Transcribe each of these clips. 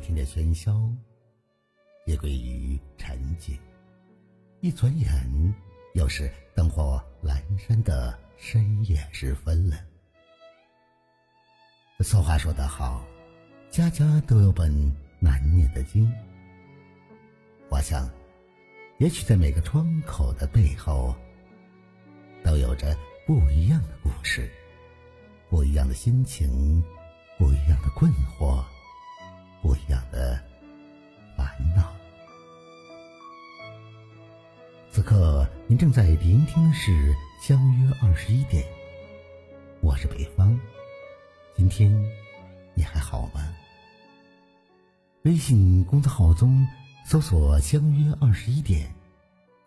天的喧嚣，也归于沉寂。一转眼，又是灯火阑珊的深夜时分了。俗话说得好，家家都有本难念的经。我想，也许在每个窗口的背后，都有着不一样的故事，不一样的心情，不一样的困惑。不一样的烦恼。此刻您正在聆听的是《相约二十一点》，我是北方。今天你还好吗？微信公众号中搜索“相约二十一点”，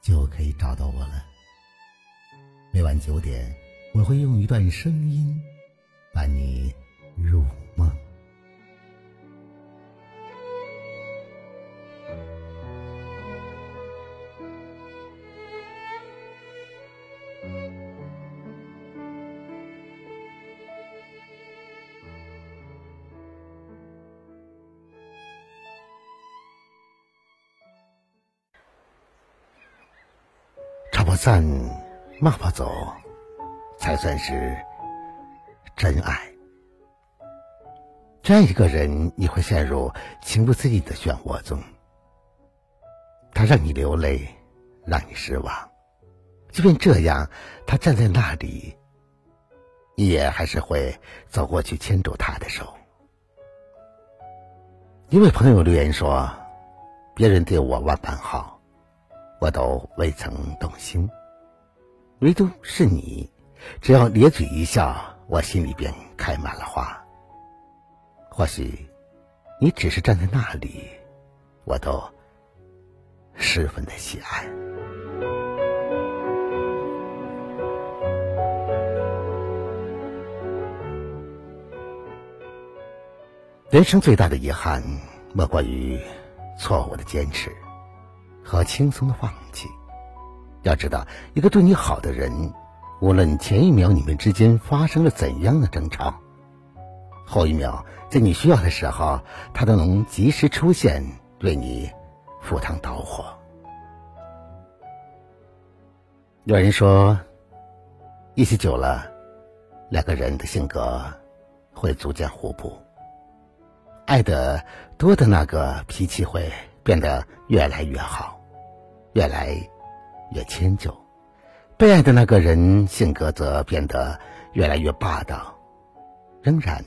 就可以找到我了。每晚九点，我会用一段声音伴你入梦。不散，骂不走，才算是真爱。这样一个人，你会陷入情不自禁的漩涡中。他让你流泪，让你失望。即便这样，他站在那里，你也还是会走过去牵住他的手。一位朋友留言说：“别人对我万般好，我都未曾动心，唯独是你，只要咧嘴一笑，我心里便开满了花。或许，你只是站在那里，我都十分的喜爱。”人生最大的遗憾，莫过于错误的坚持和轻松的放弃。要知道，一个对你好的人，无论前一秒你们之间发生了怎样的争吵，后一秒在你需要的时候，他都能及时出现，为你赴汤蹈火。有人说，一起久了，两个人的性格会逐渐互补。爱的多的那个脾气会变得越来越好，越来越迁就；被爱的那个人性格则变得越来越霸道，仍然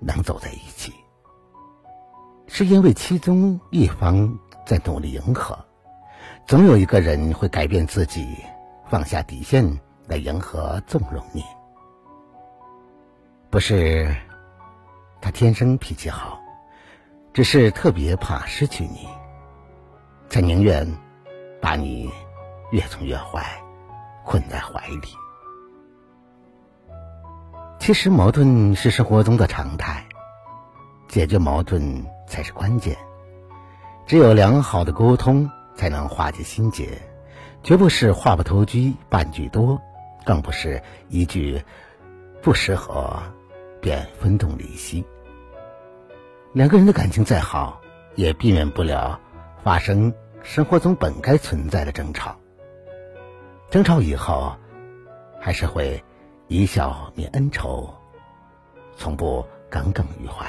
能走在一起，是因为其中一方在努力迎合。总有一个人会改变自己，放下底线来迎合纵容你，不是。他天生脾气好，只是特别怕失去你，才宁愿把你越宠越坏，困在怀里。其实矛盾是生活中的常态，解决矛盾才是关键。只有良好的沟通，才能化解心结，绝不是话不投机半句多，更不是一句不适合便分崩离析。两个人的感情再好，也避免不了发生生活中本该存在的争吵。争吵以后，还是会一笑泯恩仇，从不耿耿于怀，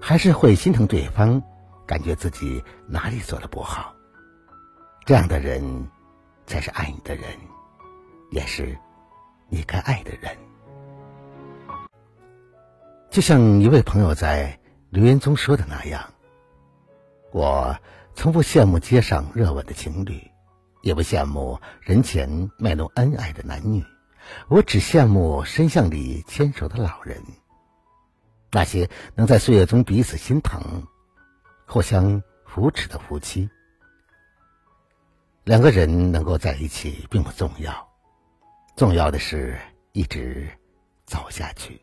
还是会心疼对方，感觉自己哪里做的不好。这样的人，才是爱你的人，也是你该爱的人。就像一位朋友在。留言中说的那样，我从不羡慕街上热吻的情侣，也不羡慕人前卖弄恩爱的男女，我只羡慕深巷里牵手的老人，那些能在岁月中彼此心疼、互相扶持的夫妻。两个人能够在一起并不重要，重要的是一直走下去。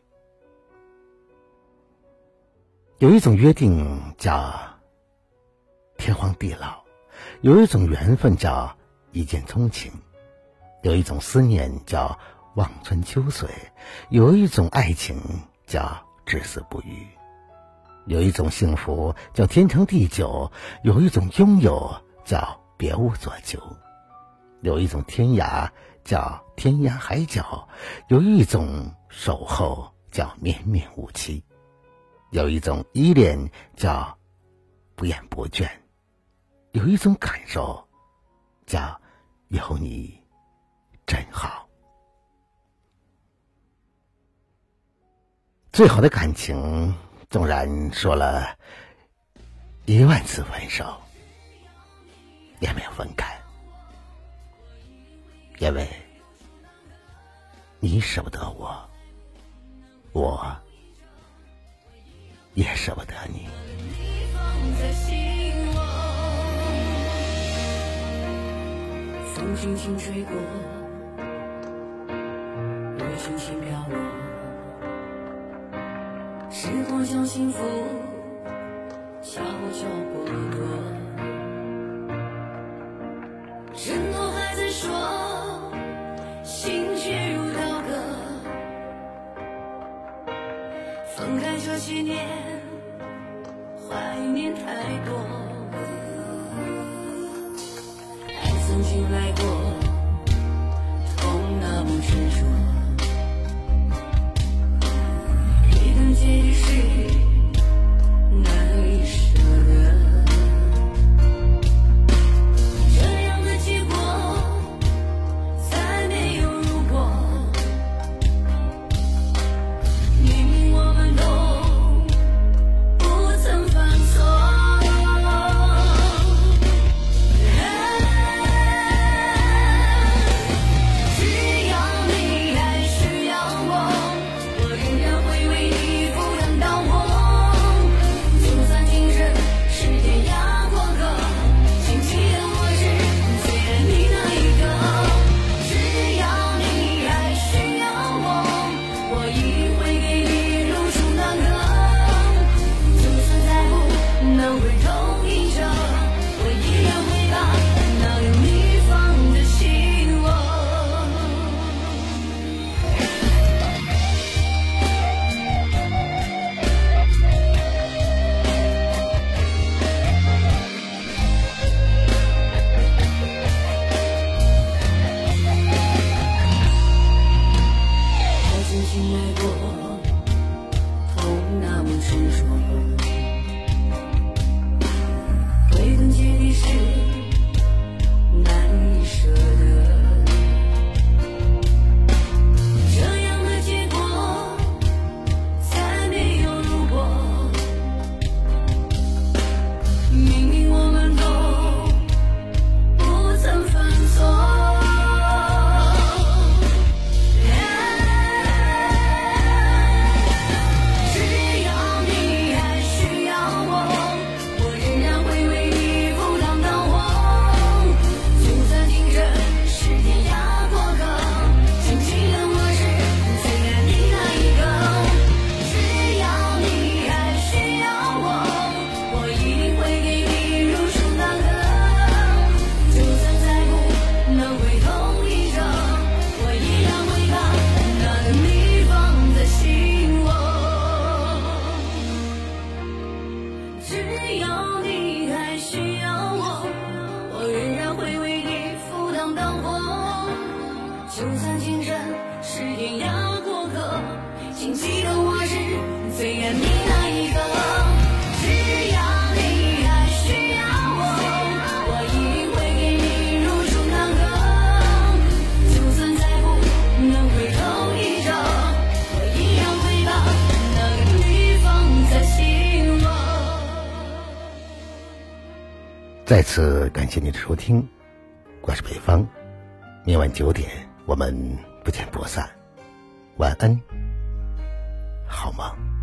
有一种约定叫天荒地老，有一种缘分叫一见钟情，有一种思念叫望穿秋水，有一种爱情叫至死不渝。有一种幸福叫天长地久，有一种拥有叫别无所求，有一种天涯叫天涯海角，有一种守候叫绵绵无期，有一种依恋叫不厌不倦，有一种感受叫有你真好。最好的感情。纵然说了一万次分手，也没有分开，因为你舍不得我，我也舍不得你。风轻轻吹过，雨轻轻飘落。时光像幸福，悄悄剥太多。爱曾经来过，再次感谢您的收听，我是北方，明晚九点。我们不见不散，晚安，好梦。